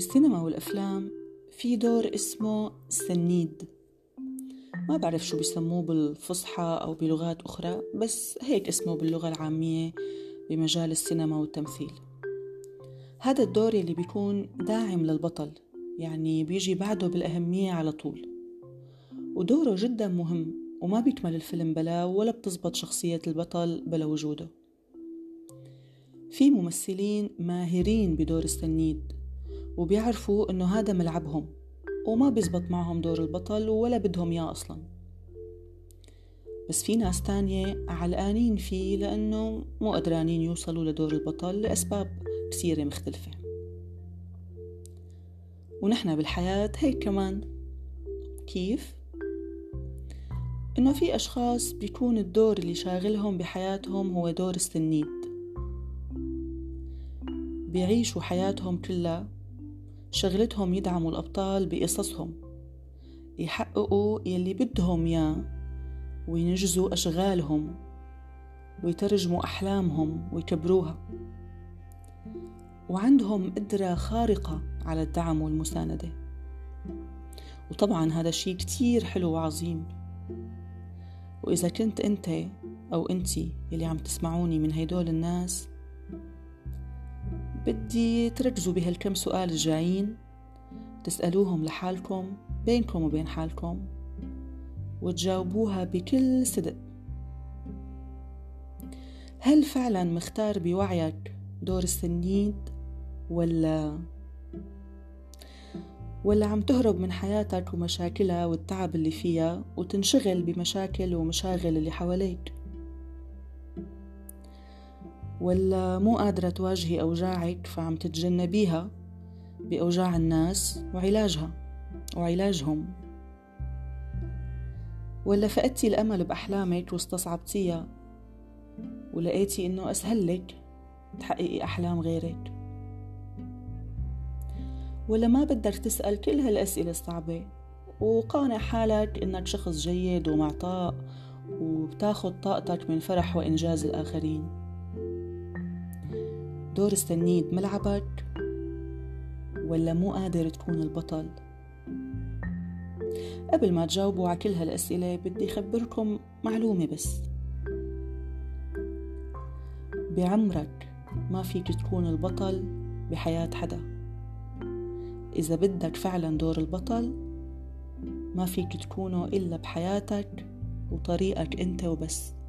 بالسينما والأفلام في دور اسمه السنيد ما بعرف شو بيسموه بالفصحى أو بلغات أخرى بس هيك اسمه باللغة العامية بمجال السينما والتمثيل. هذا الدور اللي بيكون داعم للبطل يعني بيجي بعده بالأهمية على طول. ودوره جدا مهم وما بيكمل الفيلم بلا ولا بتزبط شخصية البطل بلا وجوده. في ممثلين ماهرين بدور السنيد. وبيعرفوا إنه هذا ملعبهم وما بيزبط معهم دور البطل ولا بدهم إياه أصلا. بس في ناس تانية علقانين فيه لأنه مو قدرانين يوصلوا لدور البطل لأسباب كثيرة مختلفة. ونحن بالحياة هيك كمان. كيف؟ إنه في أشخاص بيكون الدور اللي شاغلهم بحياتهم هو دور السنيد. بيعيشوا حياتهم كلها شغلتهم يدعموا الأبطال بقصصهم. يحققوا يلي بدهم ياه وينجزوا أشغالهم ويترجموا أحلامهم ويكبروها. وعندهم قدرة خارقة على الدعم والمساندة. وطبعا هذا شيء كتير حلو وعظيم. وإذا كنت أنت أو أنتي يلي عم تسمعوني من هيدول الناس بدي تركزوا بهالكم سؤال الجايين تسألوهم لحالكم بينكم وبين حالكم وتجاوبوها بكل صدق. هل فعلا مختار بوعيك دور السنيد ولا؟ ولا عم تهرب من حياتك ومشاكلها والتعب اللي فيها وتنشغل بمشاكل ومشاغل اللي حواليك؟ ولا مو قادرة تواجهي أوجاعك فعم تتجنبيها بأوجاع الناس وعلاجها وعلاجهم. ولا فقدتي الأمل بأحلامك واستصعبتيها ولقيتي إنه أسهل لك تحققي أحلام غيرك. ولا ما بدك تسأل كل هالأسئلة الصعبة وقانع حالك إنك شخص جيد ومعطاء وبتاخد طاقتك من فرح وإنجاز الآخرين. دور السنيد ملعبك ولا مو قادر تكون البطل؟ قبل ما تجاوبوا على كل هالأسئلة بدي أخبركم معلومة بس. بعمرك ما فيك تكون البطل بحياة حدا. إذا بدك فعلا دور البطل ما فيك تكونه إلا بحياتك وطريقك أنت وبس.